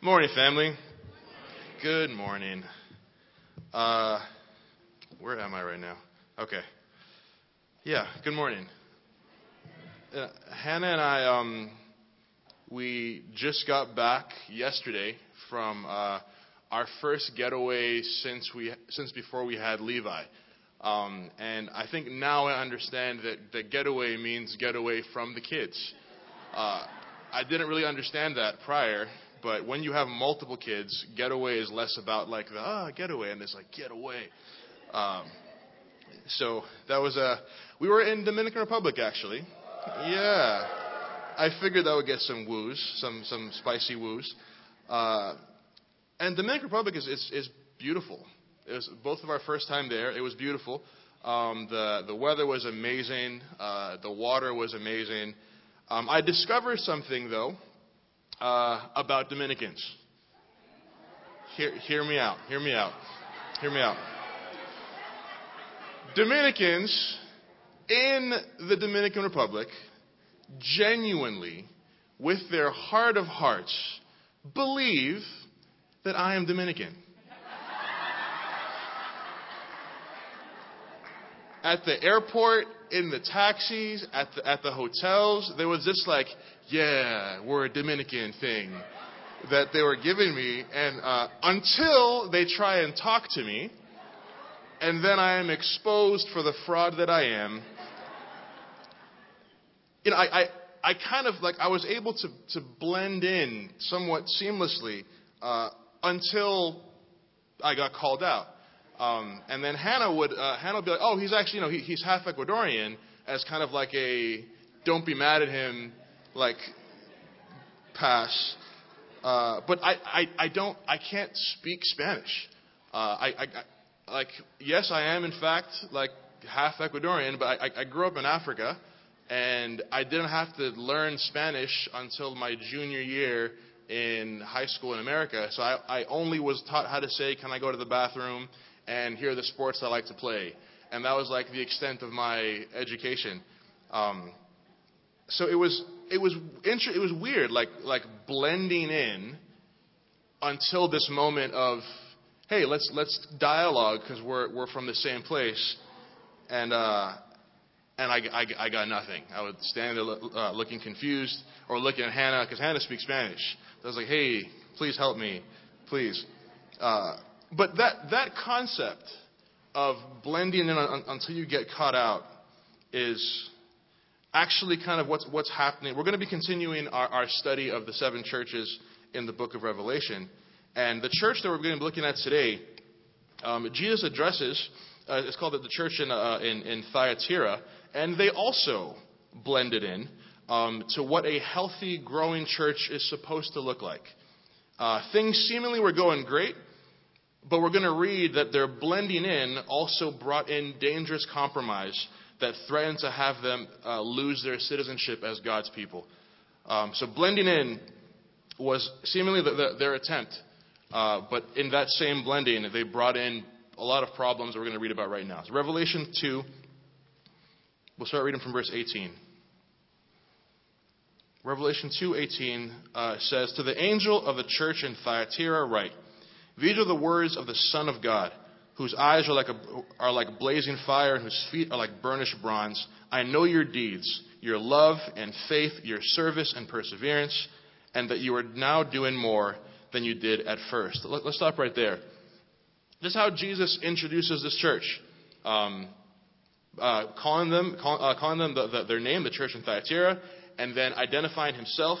Morning, family. Good morning. Uh, where am I right now? Okay. Yeah, good morning. Uh, Hannah and I, um, we just got back yesterday from uh, our first getaway since we since before we had Levi. Um, and I think now I understand that, that getaway means get away from the kids. Uh, I didn't really understand that prior, but when you have multiple kids, getaway is less about like the ah getaway, and it's like get away. Um, so that was a we were in Dominican Republic actually. Yeah, I figured that would get some woos, some some spicy woos. Uh, and Dominican Republic is is, is beautiful. It was both of our first time there. It was beautiful. Um, the the weather was amazing. Uh, the water was amazing. Um, I discovered something though uh, about Dominicans. Hear, hear me out. Hear me out. Hear me out. Dominicans in the Dominican Republic genuinely, with their heart of hearts, believe that I am Dominican. At the airport, in the taxis, at the, at the hotels, there was this like, yeah, we're a Dominican thing that they were giving me. And uh, until they try and talk to me, and then I am exposed for the fraud that I am. You know, I, I, I kind of like, I was able to, to blend in somewhat seamlessly uh, until I got called out. Um, and then Hannah would uh, Hannah would be like, oh, he's actually you know he, he's half Ecuadorian, as kind of like a don't be mad at him, like pass. Uh, but I, I I don't I can't speak Spanish. Uh, I, I, I like yes I am in fact like half Ecuadorian, but I, I grew up in Africa, and I didn't have to learn Spanish until my junior year in high school in America. So I, I only was taught how to say, "Can I go to the bathroom?" And here are the sports I like to play. And that was like the extent of my education. Um, so it was it was inter- it was weird, like like blending in until this moment of hey, let's let's dialogue because we're we're from the same place, and uh, and I, I, I got nothing. I would stand there uh, looking confused or looking at Hannah because Hannah speaks Spanish. So I was like, hey, please help me, please. Uh, but that, that concept of blending in until you get caught out is actually kind of what's, what's happening. We're going to be continuing our, our study of the seven churches in the book of Revelation. And the church that we're going to be looking at today, um, Jesus addresses, uh, it's called the church in, uh, in, in, Thyatira, and they also blended in um, to what a healthy, growing church is supposed to look like. Uh, things seemingly were going great, but we're going to read that their blending in also brought in dangerous compromise that threatened to have them uh, lose their citizenship as God's people. Um, so blending in was seemingly the, the, their attempt, uh, but in that same blending, they brought in a lot of problems that we're going to read about right now. So Revelation 2, we'll start reading from verse 18. Revelation 2:18 uh, says, "To the angel of the church in Thyatira write." These are the words of the Son of God, whose eyes are like, a, are like blazing fire and whose feet are like burnished bronze. I know your deeds, your love and faith, your service and perseverance, and that you are now doing more than you did at first. Let, us stop right there. This is how Jesus introduces this church. Um, uh, calling them, call, uh, calling them the, the, their name, the church in Thyatira, and then identifying himself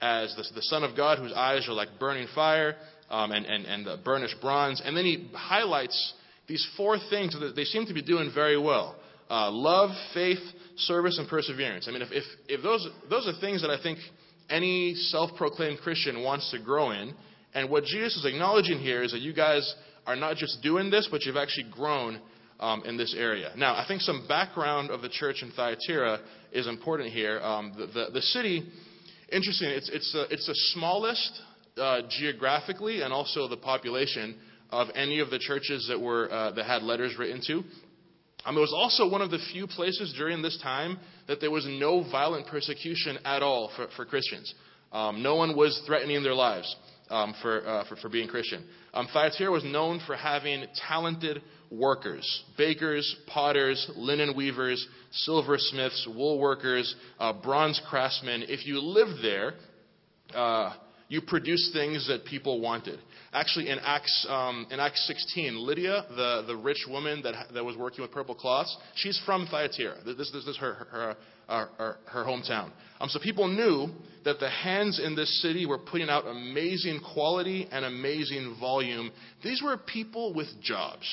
as the, the Son of God, whose eyes are like burning fire, um, and, and, and the burnished bronze. And then he highlights these four things that they seem to be doing very well uh, love, faith, service, and perseverance. I mean, if, if, if those, those are things that I think any self proclaimed Christian wants to grow in, and what Jesus is acknowledging here is that you guys are not just doing this, but you've actually grown um, in this area. Now, I think some background of the church in Thyatira is important here. Um, the, the, the, city, interesting, it's, it's, it's the smallest uh, geographically and also the population of any of the churches that were uh, that had letters written to. Um, it was also one of the few places during this time that there was no violent persecution at all for, for Christians. Um, no one was threatening their lives. um, for, uh, for, for being Christian. Um, Thyatira was known for having talented workers bakers, potters, linen weavers, silversmiths, wool workers, uh, bronze craftsmen. If you lived there, uh, you produced things that people wanted. Actually, in Acts, um, in Acts 16, Lydia, the, the rich woman that, that was working with purple cloths, she's from Thyatira. This, this, this is her, her, her, her, hometown. Um, so people knew that the hands in this city were putting out amazing quality and amazing volume. These were people with jobs.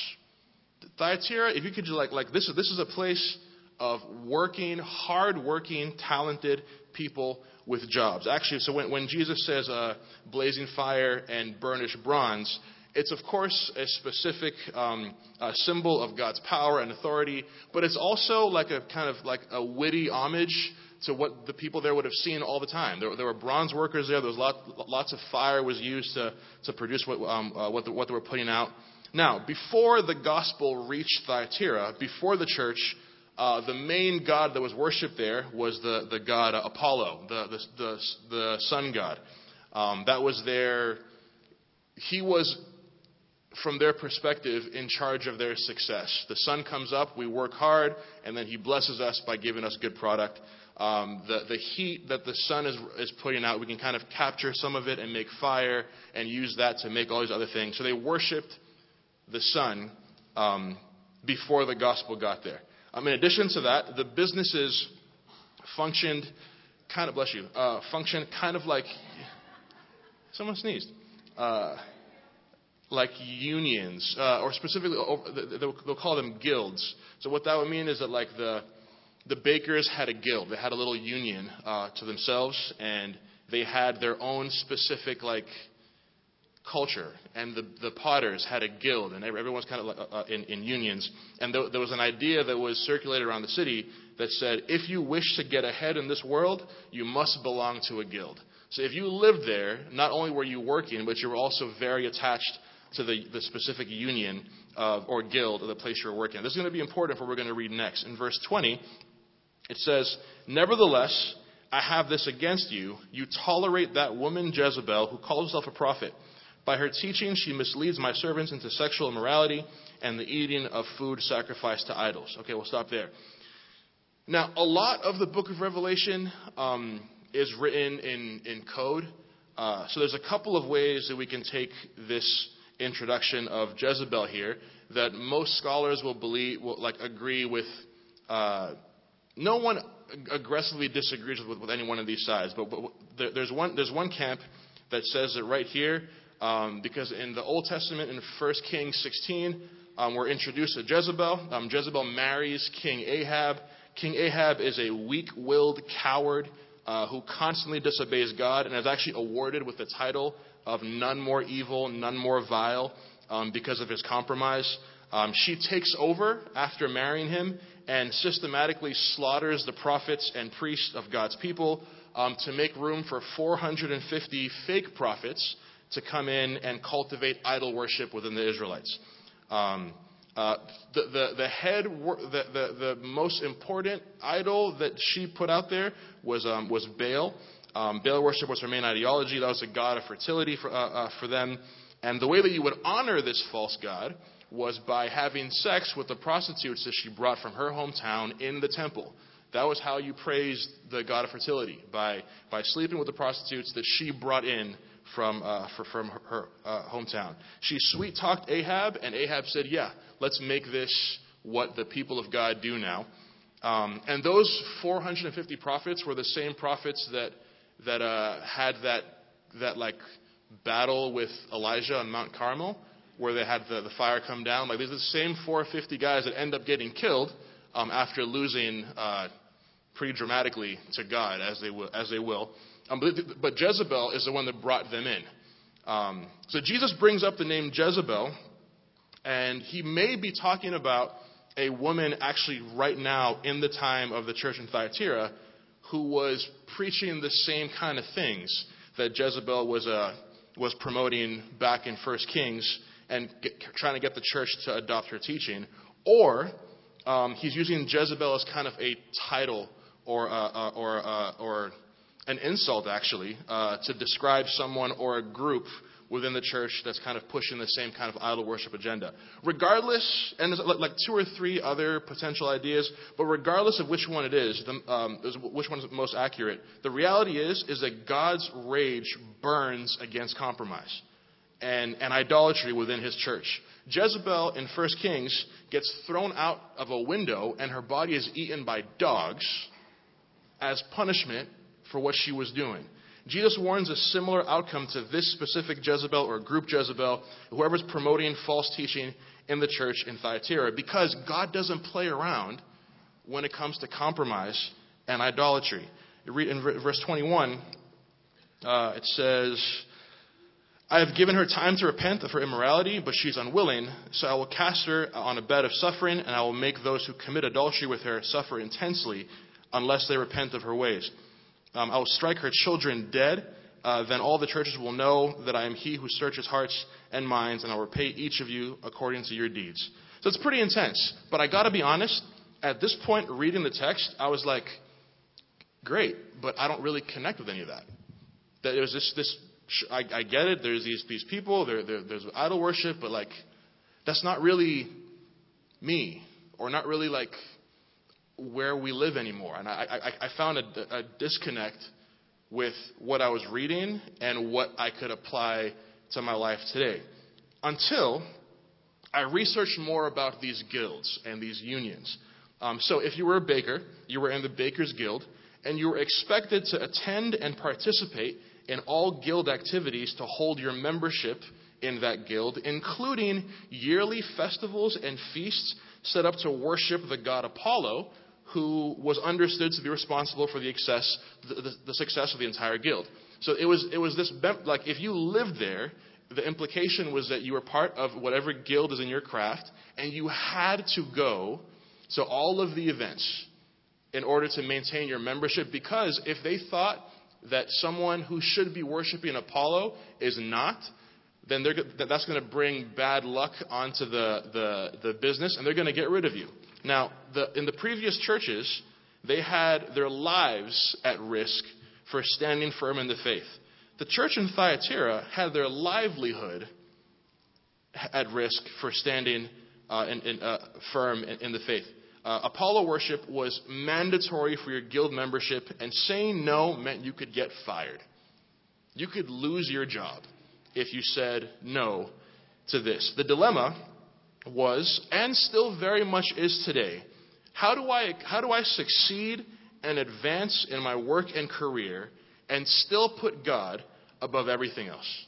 Thyatira, if you could like, like this, this is a place of working, hard-working, talented people with jobs. Actually, so when, when Jesus says uh, blazing fire and burnished bronze, it's of course a specific um, a symbol of God's power and authority, but it's also like a kind of like a witty homage to what the people there would have seen all the time. There, there were bronze workers there. There was lot, lots of fire was used to, to produce what, um, uh, what, the, what they were putting out. Now, before the gospel reached Thyatira, before the church, uh, the main god that was worshipped there was the, the god Apollo, the, the, the, the sun god. Um, that was their, he was, from their perspective, in charge of their success. The sun comes up, we work hard, and then he blesses us by giving us good product. Um, the, the heat that the sun is, is putting out, we can kind of capture some of it and make fire and use that to make all these other things. So they worshipped the sun um, before the gospel got there. Um, in addition to that, the businesses functioned kind of, bless you, uh, functioned kind of like, someone sneezed, uh, like unions, uh, or specifically, they'll call them guilds. So what that would mean is that like the, the bakers had a guild. They had a little union uh, to themselves, and they had their own specific like culture, and the, the potters had a guild, and everyone's kind of uh, uh, in, in unions. And there, there was an idea that was circulated around the city that said, if you wish to get ahead in this world, you must belong to a guild. So if you lived there, not only were you working, but you were also very attached to the, the specific union of, or guild of the place you were working. This is going to be important for what we're going to read next. In verse 20, it says, Nevertheless, I have this against you. You tolerate that woman Jezebel who calls herself a prophet. By her teaching, she misleads my servants into sexual immorality and the eating of food sacrificed to idols. Okay, we'll stop there. Now, a lot of the book of Revelation um, is written in, in code. Uh, so there's a couple of ways that we can take this introduction of Jezebel here that most scholars will believe, will like agree with. Uh, no one aggressively disagrees with, with any one of these sides, but, but there's one there's one camp that says that right here um, because in the Old Testament, in 1 Kings 16, um, we're introduced to Jezebel. Um, Jezebel marries King Ahab. King Ahab is a weak willed coward uh, who constantly disobeys God and is actually awarded with the title of none more evil, none more vile um, because of his compromise. Um, she takes over after marrying him and systematically slaughters the prophets and priests of God's people um, to make room for 450 fake prophets to come in and cultivate idol worship within the Israelites. Um, uh, the, the, the head, the, the, the most important idol that she put out there was, um, was Baal. Um, Baal worship was her main ideology. That was a god of fertility for, uh, uh, for them. And the way that you would honor this false god was by having sex with the prostitutes that she brought from her hometown in the temple. That was how you praised the god of fertility, by, by sleeping with the prostitutes that she brought in from, uh, for, from her, uh, hometown. She sweet talked Ahab, and Ahab said, Yeah, let's make this what the people of God do now. Um, and those 450 prophets were the same prophets that, that uh, had that, that like battle with Elijah on Mount Carmel, where they had the, the fire come down. Like, these are the same 450 guys that end up getting killed um, after losing uh, pretty dramatically to God, as they will. As they will. Um, but, Jezebel is the one that brought them in. Um, so Jesus brings up the name Jezebel, and he may be talking about a woman actually right now in the time of the church in Thyatira who was preaching the same kind of things that Jezebel was, uh, was promoting back in 1 Kings and get, trying to get the church to adopt her teaching. Or um, he's using Jezebel as kind of a title or, uh, uh, or, uh, or an insult, actually, uh, to describe someone or a group within the church that's kind of pushing the same kind of idol worship agenda. Regardless, and there's like two or three other potential ideas, but regardless of which one it is, the, um, which one is most accurate, the reality is is that God's rage burns against compromise and, and idolatry within His church. Jezebel in 1 Kings gets thrown out of a window and her body is eaten by dogs as punishment for what she was doing. Jesus warns a similar outcome to this specific Jezebel or group Jezebel, whoever's promoting false teaching in the church in Thyatira, because God doesn't play around when it comes to compromise and idolatry. In verse 21, uh, it says, I have given her time to repent of her immorality, but she's unwilling, so I will cast her on a bed of suffering, and I will make those who commit adultery with her suffer intensely unless they repent of her ways. Um, I will strike her children dead. Uh, then all the churches will know that I am he who searches hearts and minds, and I will repay each of you according to your deeds. So it's pretty intense. But I got to be honest, at this point, reading the text, I was like, great, but I don't really connect with any of that. That there's this, this I, I get it. There's these, these people, there, there's idol worship, but like, that's not really me, or not really like where we live anymore. And I, I, I found a, a disconnect with what I was reading and what I could apply to my life today. Until I researched more about these guilds and these unions. Um, so, if you were a baker, you were in the Baker's Guild, and you were expected to attend and participate in all guild activities to hold your membership in that guild, including yearly festivals and feasts set up to worship the god Apollo, who was understood to be responsible for the, excess, the, the, the success of the entire guild. So it was, it was this, like, if you lived there, the implication was that you were part of whatever guild is in your craft, and you had to go to all of the events in order to maintain your membership because if they thought that someone who should be worshiping Apollo is not, then that's going to bring bad luck onto the, the, the business and they're going to get rid of you. Now, the, in the previous churches, they had their lives at risk for standing firm in the faith. The church in Thyatira had their livelihood at risk for standing uh, in, in, uh, firm in, in, the faith. Uh, Apollo worship was mandatory for your guild membership, and saying no meant you could get fired. You could lose your job if you said no to this. The dilemma was, and still very much is today, how do I, how do I succeed and advance in my work and career and still put God above everything else?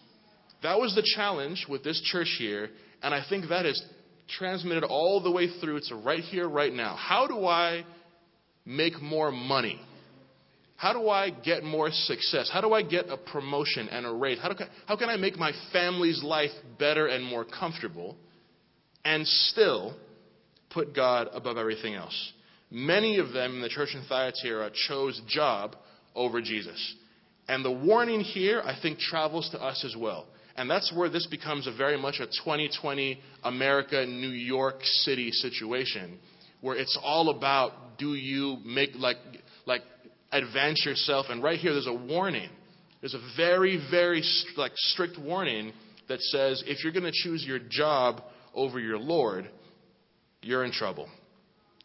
That was the challenge with this church here, and I think that is transmitted all the way through to right here, right now. How do I make more money? How do I get more success? How do I get a promotion and a raise? How, do, how can I make my family's life better and more comfortable? And still put God above everything else. Many of them in the church in Thyatira chose job over Jesus. And the warning here, I think, travels to us as well. And that's where this becomes a very much a 2020 America, New York City situation, where it's all about do you make like like advance yourself. And right here, there's a warning. There's a very very like strict warning that says if you're going to choose your job over your Lord, you're in trouble.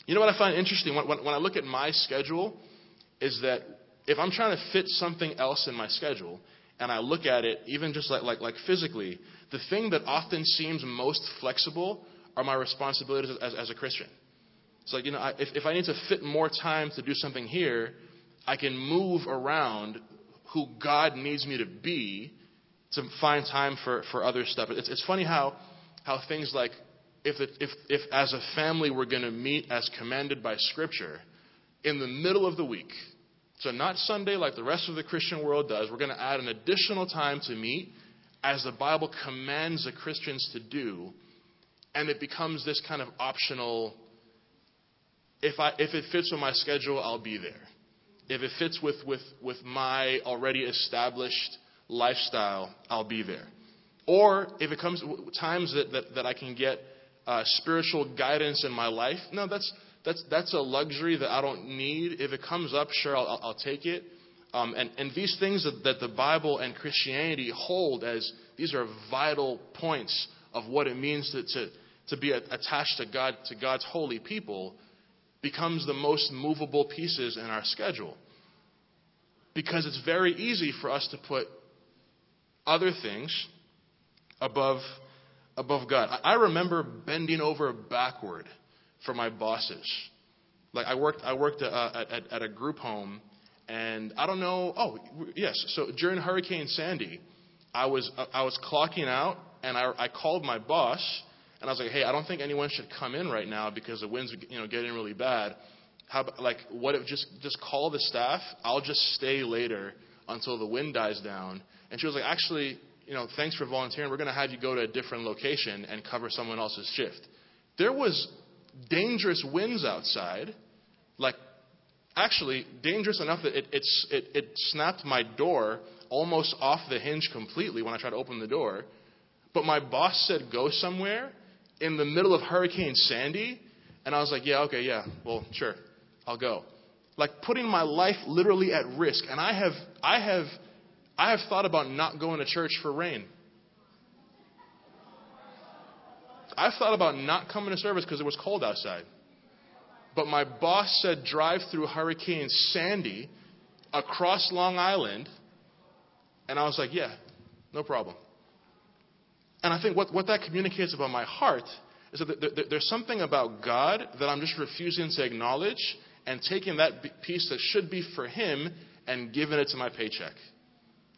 You know what I find interesting when, when, when I look at my schedule is that if I'm trying to fit something else in my schedule, and I look at it even just like, like, like physically, the thing that often seems most flexible are my responsibilities as, as a Christian. It's like, you know, I, if, if I need to fit more time to do something here, I can move around who God needs me to be to find time for, for other stuff. It's, it's funny how how things like if, it, if, if as a family we're going to meet as commanded by Scripture in the middle of the week, so not Sunday like the rest of the Christian world does, we're going to add an additional time to meet as the Bible commands the Christians to do, and it becomes this kind of optional. If, I, if it fits with my schedule, I'll be there. If it fits with, with, with my already established lifestyle, I'll be there. Or if it comes times that, that, that I can get uh, spiritual guidance in my life, no, that's, that's, that's a luxury that I don't need. If it comes up, sure, I'll, I'll take it. Um, and, and these things that, that the Bible and Christianity hold as these are vital points of what it means to, to, to be attached to God, to God's holy people, becomes the most movable pieces in our schedule. Because it's very easy for us to put other things above, above God. I remember bending over backward for my bosses. Like I worked, I worked uh, at, at a group home, and I don't know. Oh, yes. So during Hurricane Sandy, I was I was clocking out, and I, I called my boss, and I was like, "Hey, I don't think anyone should come in right now because the winds, you know, getting really bad. How like what if just just call the staff? I'll just stay later until the wind dies down." And she was like, "Actually, you know, thanks for volunteering. We're going to have you go to a different location and cover someone else's shift." There was dangerous winds outside, like actually dangerous enough that it, it, it, it snapped my door almost off the hinge completely when I tried to open the door. But my boss said go somewhere in the middle of Hurricane Sandy, and I was like, yeah, okay, yeah, well, sure, I'll go. Like putting my life literally at risk, and I have, I have, I have thought about not going to church for rain. I've thought about not coming to service because it was cold outside. But my boss said drive through Hurricane Sandy across Long Island. And I was like, yeah, no problem. And I think what, what that communicates about my heart is that there's something about God that I'm just refusing to acknowledge and taking that piece that should be for Him and giving it to my paycheck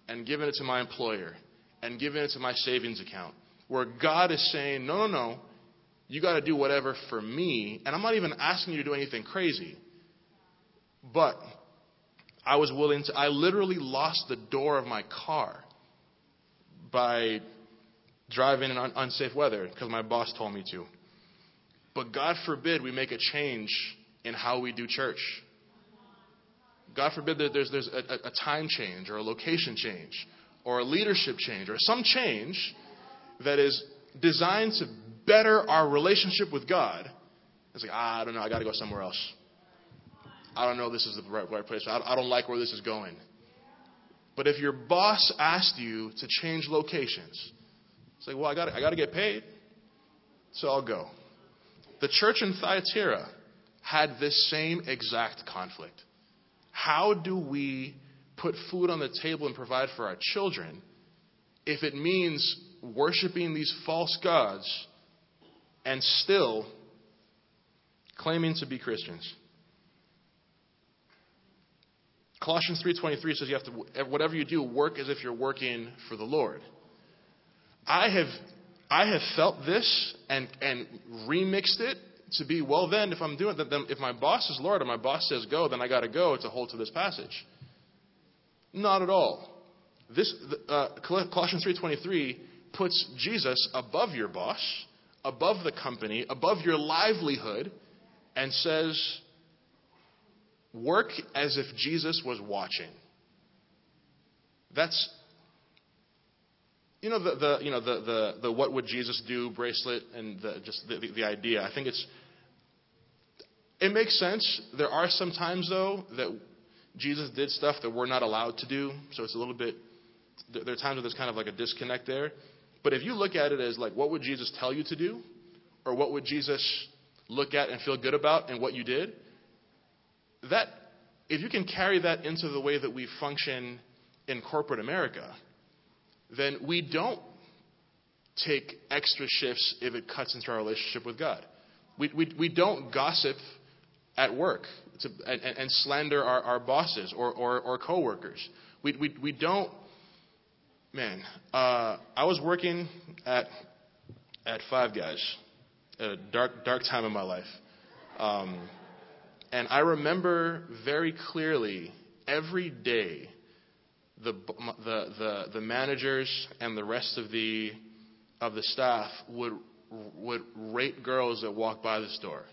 and giving it to my employer and giving it to my savings account where God is saying, no, no, no, you got to do whatever for me. And I'm not even asking you to do anything crazy. But I was willing to, I literally lost the door of my car by driving in un- unsafe weather because my boss told me to. But God forbid we make a change in how we do church. God forbid that there's, there's a, a time change or a location change or a leadership change or some change that is designed to better our relationship with God. It's like, ah, I don't know, I got to go somewhere else. I don't know this is the right, right place. I, I don't like where this is going. But if your boss asked you to change locations, it's like, well, I got I got to get paid, so I'll go. The church in Thyatira had this same exact conflict. How do we put food on the table and provide for our children if it means worshiping these false gods and still claiming to be Christians. Colossians 3:23 says you have to whatever you do work as if you're working for the Lord. I have I have felt this and and remixed it to be well then if I'm doing that then if my boss is Lord and my boss says go then I got to go to hold to this passage. Not at all. This uh, Colossians 3:23 puts Jesus above your boss, above the company, above your livelihood, and says, work as if Jesus was watching. That's you know the, the you know the, the, the what would Jesus do bracelet and the, just the, the, the idea. I think it's it makes sense. There are some times though that Jesus did stuff that we're not allowed to do, so it's a little bit. There are times where there's kind of like a disconnect there. But if you look at it as like, what would Jesus tell you to do? Or what would Jesus look at and feel good about and what you did? That, if you can carry that into the way that we function in corporate America, then we don't take extra shifts if it cuts into our relationship with God. We, we, we don't gossip at work to, and, and, slander our, our bosses or, or, or coworkers. We, we, we don't man, uh, I was working at at Five Guys, a dark dark time in my life, um, and I remember very clearly every day the the the, the managers and the rest of the of the staff would would rate girls that walked by the store.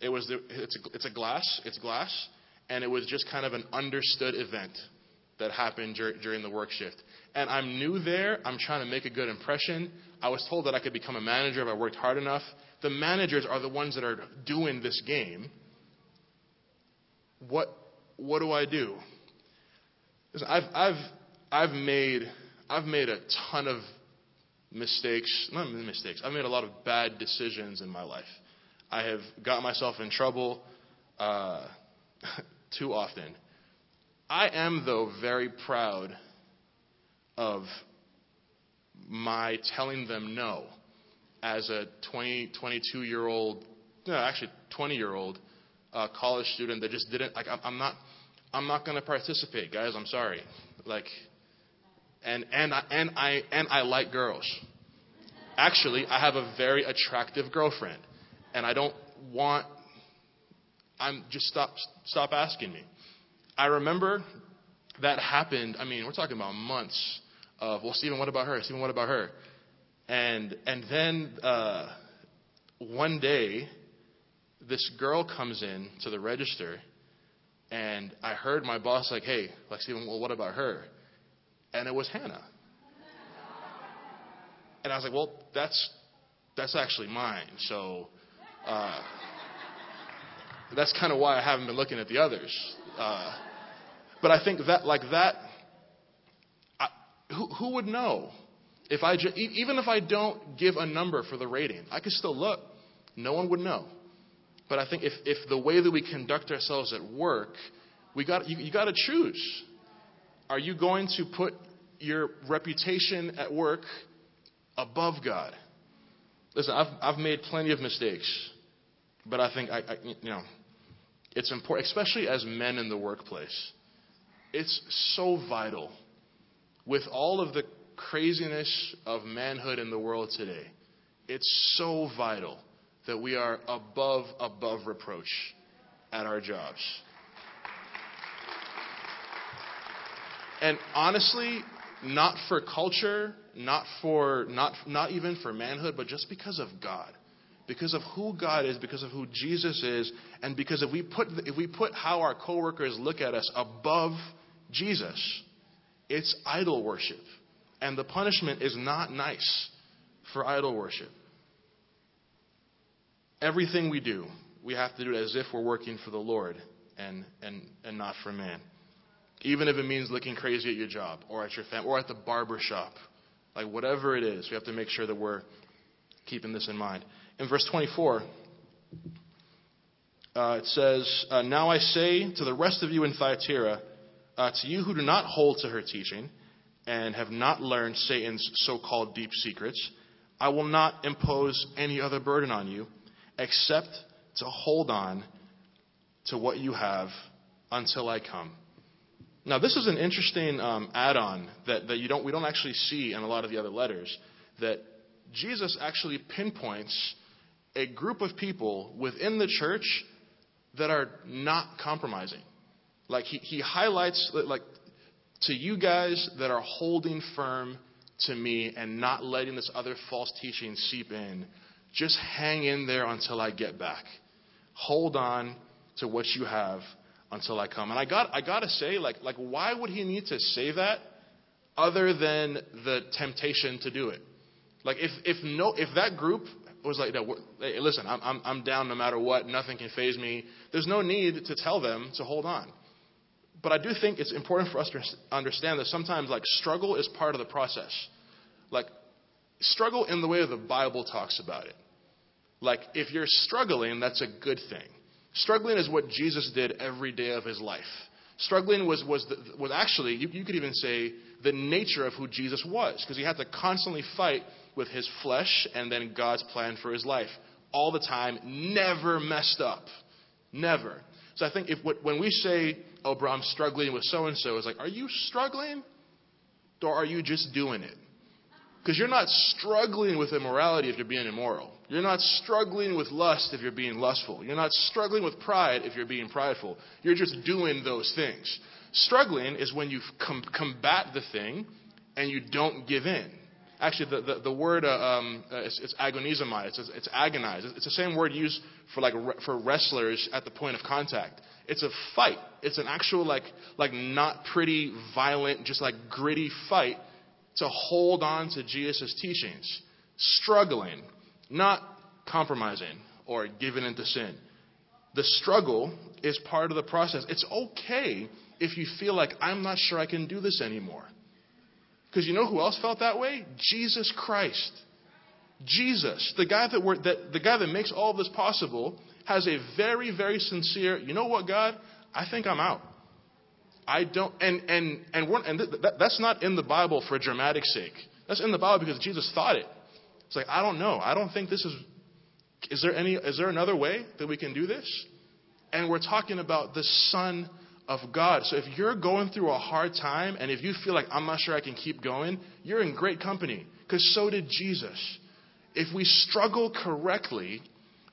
It was the, it's a, it's a glass it's glass, and it was just kind of an understood event that happened dur- during the work shift and I'm new there. I'm trying to make a good impression. I was told that I could become a manager if I worked hard enough. The managers are the ones that are doing this game. What, what do I do? I've, I've, I've made, I've made a ton of mistakes, not mistakes, I've made a lot of bad decisions in my life. I have got myself in trouble uh, too often. I am, though, very proud of my telling them no as a 20, 22 year old, no, actually 20 year old uh, college student that just didn't, like, I'm, I'm not, I'm not going to participate, guys. I'm sorry. Like, and, and, I, and, I, and I like girls. Actually, I have a very attractive girlfriend, and I don't want, I'm just stop, stop asking me. I remember that happened. I mean, we're talking about months of, well, Stephen, what about her? Stephen, what about her? And and then uh, one day, this girl comes in to the register, and I heard my boss like, "Hey, like Stephen, well, what about her?" And it was Hannah. And I was like, "Well, that's that's actually mine." So. Uh, that's kind of why I haven't been looking at the others. Uh, but I think that, like that, I, who, who would know? If I ju- even if I don't give a number for the rating, I could still look. No one would know. But I think if, if the way that we conduct ourselves at work, we got you, you got to choose. Are you going to put your reputation at work above God? Listen, I've I've made plenty of mistakes, but I think I, I you know it's important, especially as men in the workplace. It's so vital with all of the craziness of manhood in the world today. It's so vital that we are above, above reproach at our jobs. And honestly, not for culture, not for not not even for manhood, but just because of God. Because of who God is, because of who Jesus is, and because if we put if we put how our coworkers look at us above Jesus, it's idol worship. And the punishment is not nice for idol worship. Everything we do, we have to do it as if we're working for the Lord and, and, and not for man. Even if it means looking crazy at your job or at your family or at the barber shop. Like whatever it is, we have to make sure that we're keeping this in mind. In verse 24, uh, it says, uh, Now I say to the rest of you in Thyatira, uh, to you who do not hold to her teaching, and have not learned Satan's so called deep secrets, I will not impose any other burden on you except to hold on to what you have until I come. Now, this is an interesting um, add on that, that you don't, we don't actually see in a lot of the other letters. That Jesus actually pinpoints a group of people within the church that are not compromising. Like he, he highlights, like to you guys that are holding firm to me and not letting this other false teaching seep in, just hang in there until I get back. Hold on to what you have until I come. And I got I gotta say, like like why would he need to say that other than the temptation to do it? Like if if no if that group was like, hey, listen, I'm I'm I'm down no matter what, nothing can phase me. There's no need to tell them to hold on. But I do think it's important for us to understand that sometimes, like, struggle is part of the process. Like, struggle in the way the Bible talks about it. Like, if you're struggling, that's a good thing. Struggling is what Jesus did every day of his life. Struggling was, was, the, was actually, you, you could even say, the nature of who Jesus was, because he had to constantly fight with his flesh and then God's plan for his life. All the time, never messed up. Never. So I think if when we say, "Oh, bro, I'm struggling with so and so," it's like, are you struggling, or are you just doing it? Because you're not struggling with immorality if you're being immoral. You're not struggling with lust if you're being lustful. You're not struggling with pride if you're being prideful. You're just doing those things. Struggling is when you com- combat the thing and you don't give in. Actually, the, the, the word, uh, um, uh, it's, it's agonizomai. It's, it's. It's the same word used for, like, for wrestlers at the point of contact. It's a fight. It's an actual, like, like not pretty, violent, just like gritty fight to hold on to Jesus' teachings. Struggling, not compromising or giving into sin. The struggle is part of the process. It's okay if you feel like, I'm not sure I can do this anymore. Because you know who else felt that way? Jesus Christ. Jesus, the guy that, that, the guy that makes all this possible, has a very, very sincere, you know what, God? I think I'm out. I don't, and, and, and, and th- that, that's not in the Bible for dramatic sake. That's in the Bible because Jesus thought it. It's like, I don't know. I don't think this is, is there any, is there another way that we can do this? And we're talking about the Son of God. So if you're going through a hard time and if you feel like I'm not sure I can keep going, you're in great company because so did Jesus. If we struggle correctly,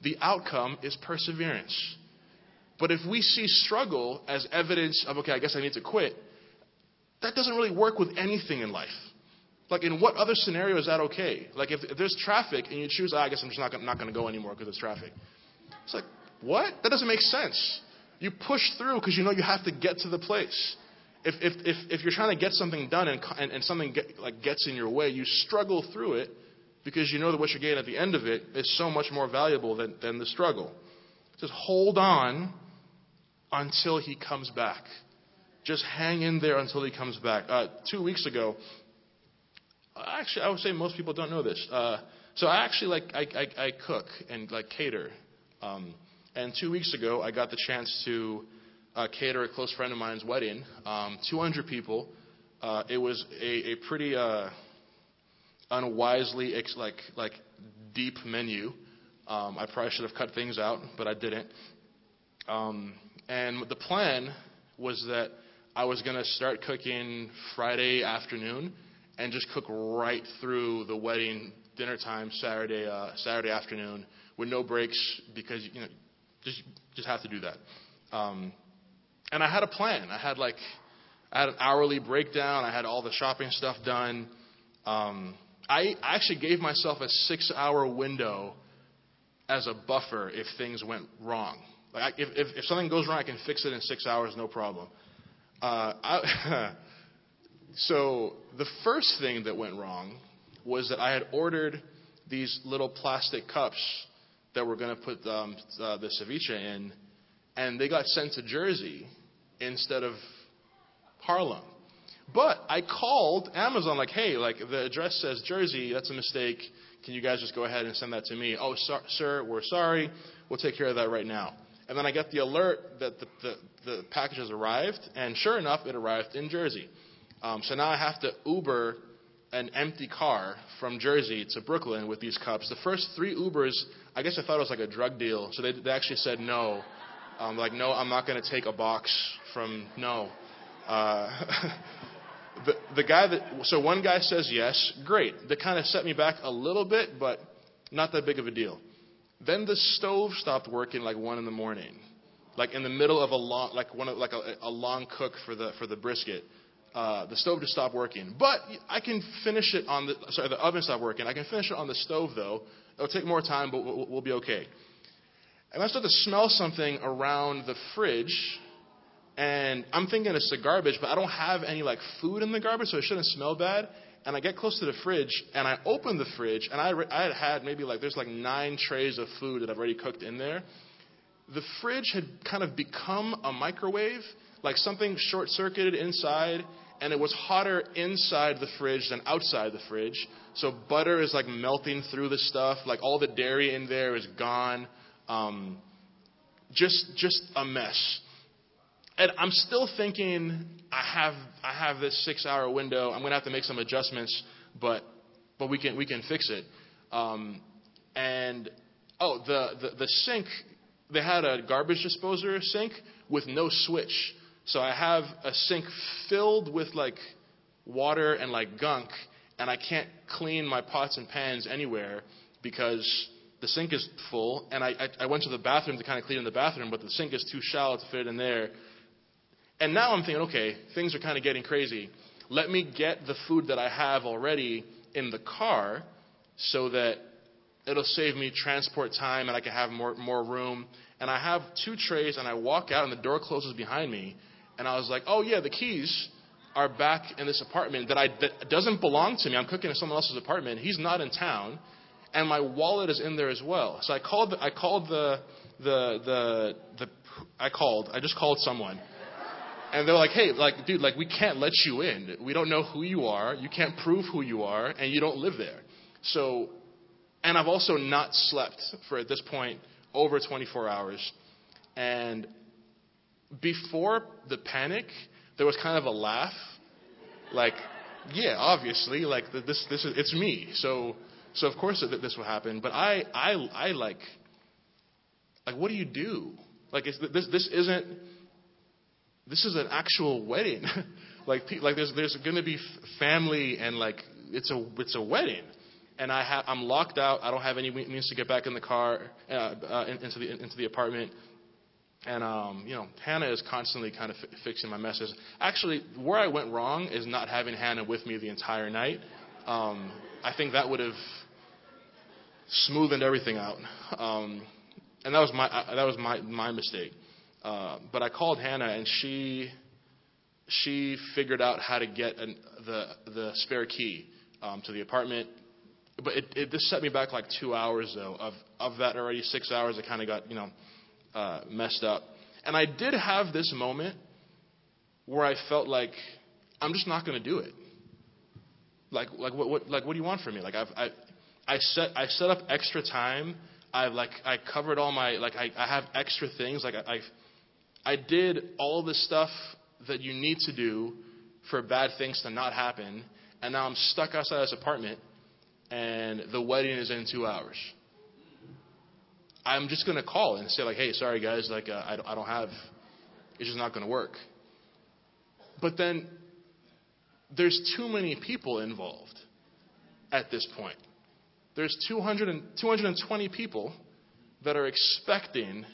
the outcome is perseverance. But if we see struggle as evidence of, okay, I guess I need to quit, that doesn't really work with anything in life. Like, in what other scenario is that okay? Like, if, if there's traffic and you choose, oh, I guess I'm just not, not going to go anymore because there's traffic. It's like, what? That doesn't make sense. You push through because you know you have to get to the place. If, if, if, if you're trying to get something done and, and, and something get, like gets in your way, you struggle through it because you know that what you're getting at the end of it is so much more valuable than, than the struggle. Just hold on until he comes back. Just hang in there until he comes back. Uh, two weeks ago, actually, I would say most people don't know this. Uh, so I actually like I, I, I cook and like cater. Um, and two weeks ago, I got the chance to uh, cater a close friend of mine's wedding. Um, 200 people. Uh, it was a, a pretty uh, unwisely ex- like like deep menu. Um, I probably should have cut things out, but I didn't. Um, and the plan was that I was going to start cooking Friday afternoon and just cook right through the wedding dinner time Saturday uh, Saturday afternoon with no breaks because you know just just have to do that. Um, and I had a plan. I had like I had an hourly breakdown. I had all the shopping stuff done. Um, I actually gave myself a six-hour window as a buffer if things went wrong. Like if, if, if something goes wrong, I can fix it in six hours, no problem. Uh, I, so the first thing that went wrong was that I had ordered these little plastic cups that were going to put um, uh, the ceviche in, and they got sent to Jersey instead of Harlem. But I called Amazon like, hey, like the address says Jersey, that's a mistake. Can you guys just go ahead and send that to me? Oh, so, sir, we're sorry. We'll take care of that right now. And then I got the alert that the, the, the package has arrived, and sure enough, it arrived in Jersey. Um, so now I have to Uber an empty car from Jersey to Brooklyn with these cups. The first three Ubers, I guess I thought it was like a drug deal, so they, they actually said no. Um, like, no, I'm not going to take a box from no. Uh, the, the guy that, so one guy says yes, great. That kind of set me back a little bit, but not that big of a deal. Then the stove stopped working like one in the morning, like in the middle of a long, like one of, like a, a long cook for the for the brisket. Uh, the stove just stopped working, but I can finish it on the sorry the oven stopped working. I can finish it on the stove though. It'll take more time, but we'll, we'll be okay. And I start to smell something around the fridge, and I'm thinking it's the garbage, but I don't have any like food in the garbage, so it shouldn't smell bad and I get close to the fridge and I open the fridge and I, I had had maybe like there's like nine trays of food that I've already cooked in there. The fridge had kind of become a microwave, like something short circuited inside, and it was hotter inside the fridge than outside the fridge. So butter is like melting through the stuff, like all the dairy in there is gone. Um, just just a mess. And I'm still thinking I have I have this six hour window. I'm gonna have to make some adjustments, but but we can we can fix it. Um, and oh, the, the the sink they had a garbage disposer sink with no switch. So I have a sink filled with like water and like gunk, and I can't clean my pots and pans anywhere because the sink is full. And I, I, I went to the bathroom to kind of clean in the bathroom, but the sink is too shallow to fit in there. And now I'm thinking, okay, things are kind of getting crazy. Let me get the food that I have already in the car so that it'll save me transport time and I can have more, more room. And I have two trays and I walk out and the door closes behind me. And I was like, oh, yeah, the keys are back in this apartment that, I, that doesn't belong to me. I'm cooking in someone else's apartment. He's not in town. And my wallet is in there as well. So I called, I called the, the, the, the, I called, I just called someone and they're like, hey, like, dude, like, we can't let you in. We don't know who you are. You can't prove who you are, and you don't live there. So, and I've also not slept for at this point over 24 hours. And before the panic, there was kind of a laugh, like, yeah, obviously, like this, this is it's me. So, so of course this will happen. But I, I, I like, like, what do you do? Like, this, this isn't. This is an actual wedding. like, like there's there's going to be family and like it's a it's a wedding and I have I'm locked out. I don't have any means to get back in the car uh, uh, into the into the apartment. And um, you know, Hannah is constantly kind of fixing my messes. Actually, where I went wrong is not having Hannah with me the entire night. Um, I think that would have smoothed everything out. Um, and that was my uh, that was my my mistake. Uh, but I called Hannah, and she she figured out how to get an, the the spare key um, to the apartment but it, it, this set me back like two hours though. Of of that already six hours, I kind of got you know uh, messed up. And I did have this moment where I felt like I'm just not going to do it. Like like what, what like what do you want from me? Like I've I I set I set up extra time. I like I covered all my like I, I have extra things. Like I, I I did all the stuff that you need to do for bad things to not happen. And now I'm stuck outside this apartment and the wedding is in two hours. I'm just going to call and say like, hey, sorry guys, like uh, I, I don't have, it's just not going to work. But then there's too many people involved at this point. There's 200 and, 220 people that are expecting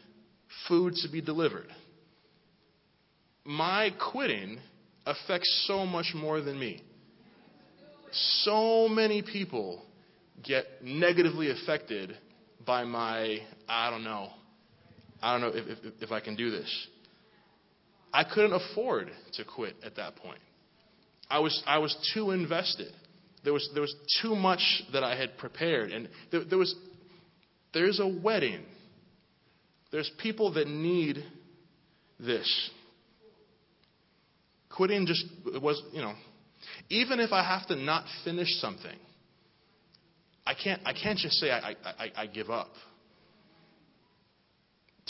food to be delivered. My quitting affects so much more than me so many people get negatively affected by my, I don't know, I don't know if, if, if I can do this. I couldn't afford to quit at that point. I was, I was too invested. There was, there was too much that I had prepared. And there, there was, there's a wedding. There's people that need this. Quitting just was, you know, even if I have to not finish something, I can't, I can't just say I, I, I give up.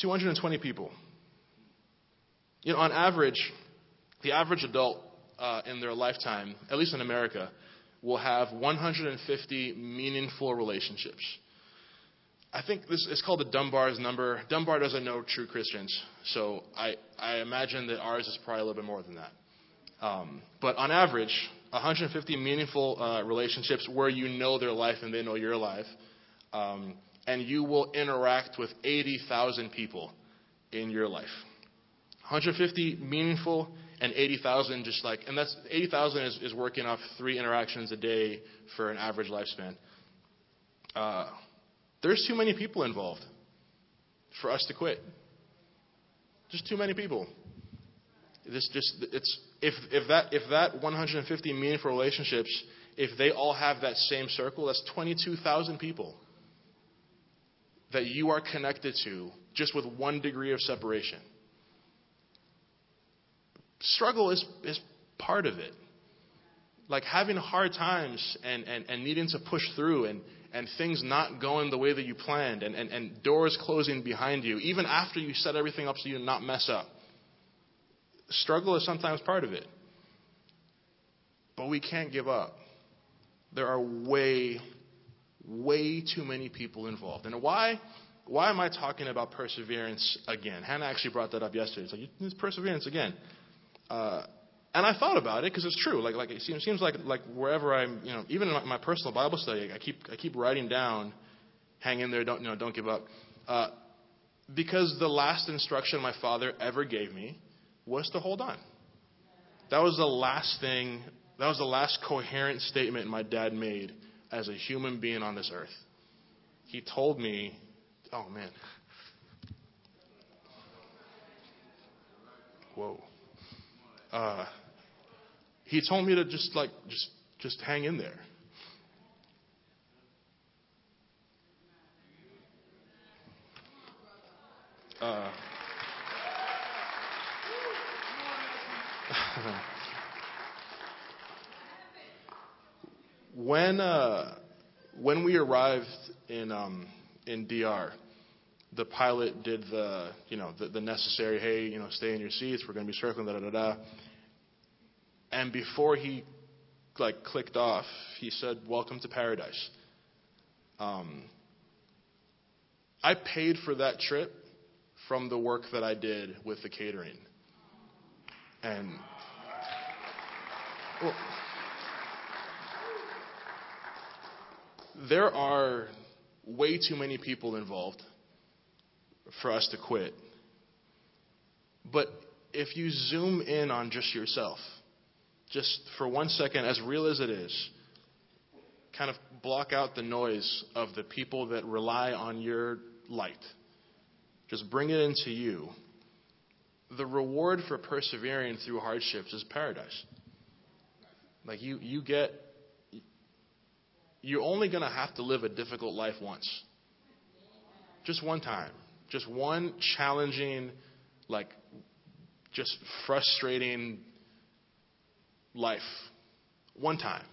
220 people. You know, on average, the average adult uh, in their lifetime, at least in America, will have 150 meaningful relationships. I think this is called the Dunbar's number. Dunbar doesn't know true Christians, so I, I imagine that ours is probably a little bit more than that. Um, but on average, 150 meaningful uh, relationships where you know their life and they know your life. Um, and you will interact with 80,000 people in your life. 150 meaningful and 80,000 just like, and that's 80,000 is, is working off three interactions a day for an average lifespan. Uh, there's too many people involved for us to quit. Just too many people. This just it's if if that if that 150 meaningful relationships, if they all have that same circle, that's 22,000 people that you are connected to just with one degree of separation. Struggle is is part of it. Like having hard times and, and, and needing to push through and, and things not going the way that you planned and, and, and doors closing behind you, even after you set everything up so you not mess up struggle is sometimes part of it. But we can't give up. There are way, way too many people involved. And why? Why am I talking about perseverance again? Hannah actually brought that up yesterday. It's like it's perseverance again. Uh, and I thought about it because it's true. Like, like it seems, seems like like wherever I'm, you know, even in my, my, personal Bible study, I keep I keep writing down, hang in there, don't you know, don't give up. Uh, because the last instruction my father ever gave me was to hold on. That was the last thing, that was the last coherent statement my dad made as a human being on this earth. He told me, oh man. Whoa. Uh, he told me to just like just just hang in there. Uh, when uh, when we arrived in um, in DR, the pilot did the you know the, the necessary. Hey, you know, stay in your seats. We're going to be circling. Da da da da. And before he like clicked off, he said, "Welcome to paradise." Um, I paid for that trip from the work that I did with the catering, and well, there are way too many people involved for us to quit. But if you zoom in on just yourself, just for one second, as real as it is, kind of block out the noise of the people that rely on your light. Just bring it into you. The reward for persevering through hardships is paradise. Like you, you get, you're only going to have to live a difficult life once. Just one time. Just one challenging, like, just frustrating life. One time.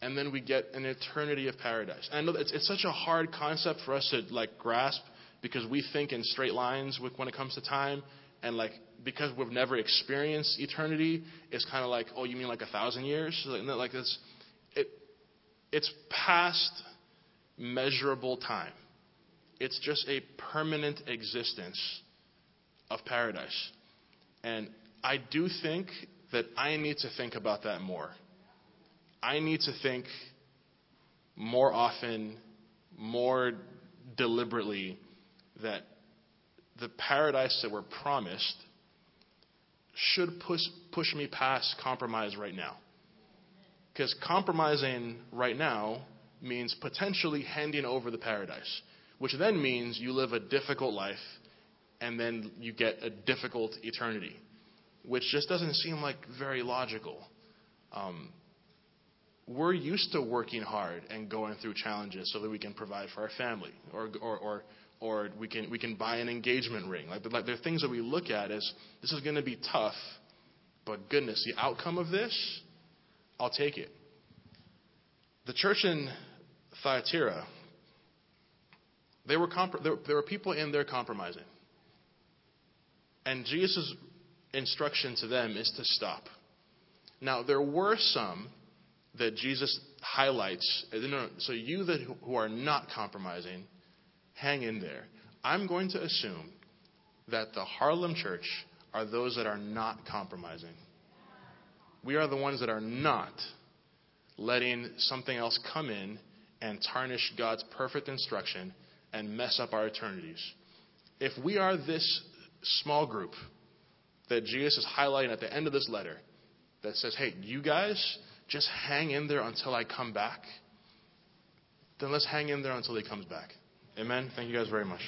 And then we get an eternity of paradise. And I know it's, it's such a hard concept for us to, like, grasp because we think in straight lines with, when it comes to time. And, like, because we've never experienced eternity, it's kind of like, oh, you mean like a thousand years? Like, it's, it, it's past measurable time. It's just a permanent existence of paradise. And I do think that I need to think about that more. I need to think more often, more deliberately, that the paradise that we're promised should push, push me past compromise right now. Because compromising right now means potentially handing over the paradise which then means you live a difficult life and then you get a difficult eternity, which just doesn't seem like very logical. Um, we're used to working hard and going through challenges so that we can provide for our family or, or, or, or we, can, we can buy an engagement ring. Like, like there are things that we look at as this is going to be tough, but goodness, the outcome of this, I'll take it. The church in Thyatira they were comp- there, there were people in there compromising. And Jesus' instruction to them is to stop. Now, there were some that Jesus highlights. So, you that who are not compromising, hang in there. I'm going to assume that the Harlem church are those that are not compromising. We are the ones that are not letting something else come in and tarnish God's perfect instruction and mess up our eternities. If we are this small group that Jesus is highlighting at the end of this letter that says, hey, you guys just hang in there until I come back, then let's hang in there until he comes back. Amen. Thank you guys very much.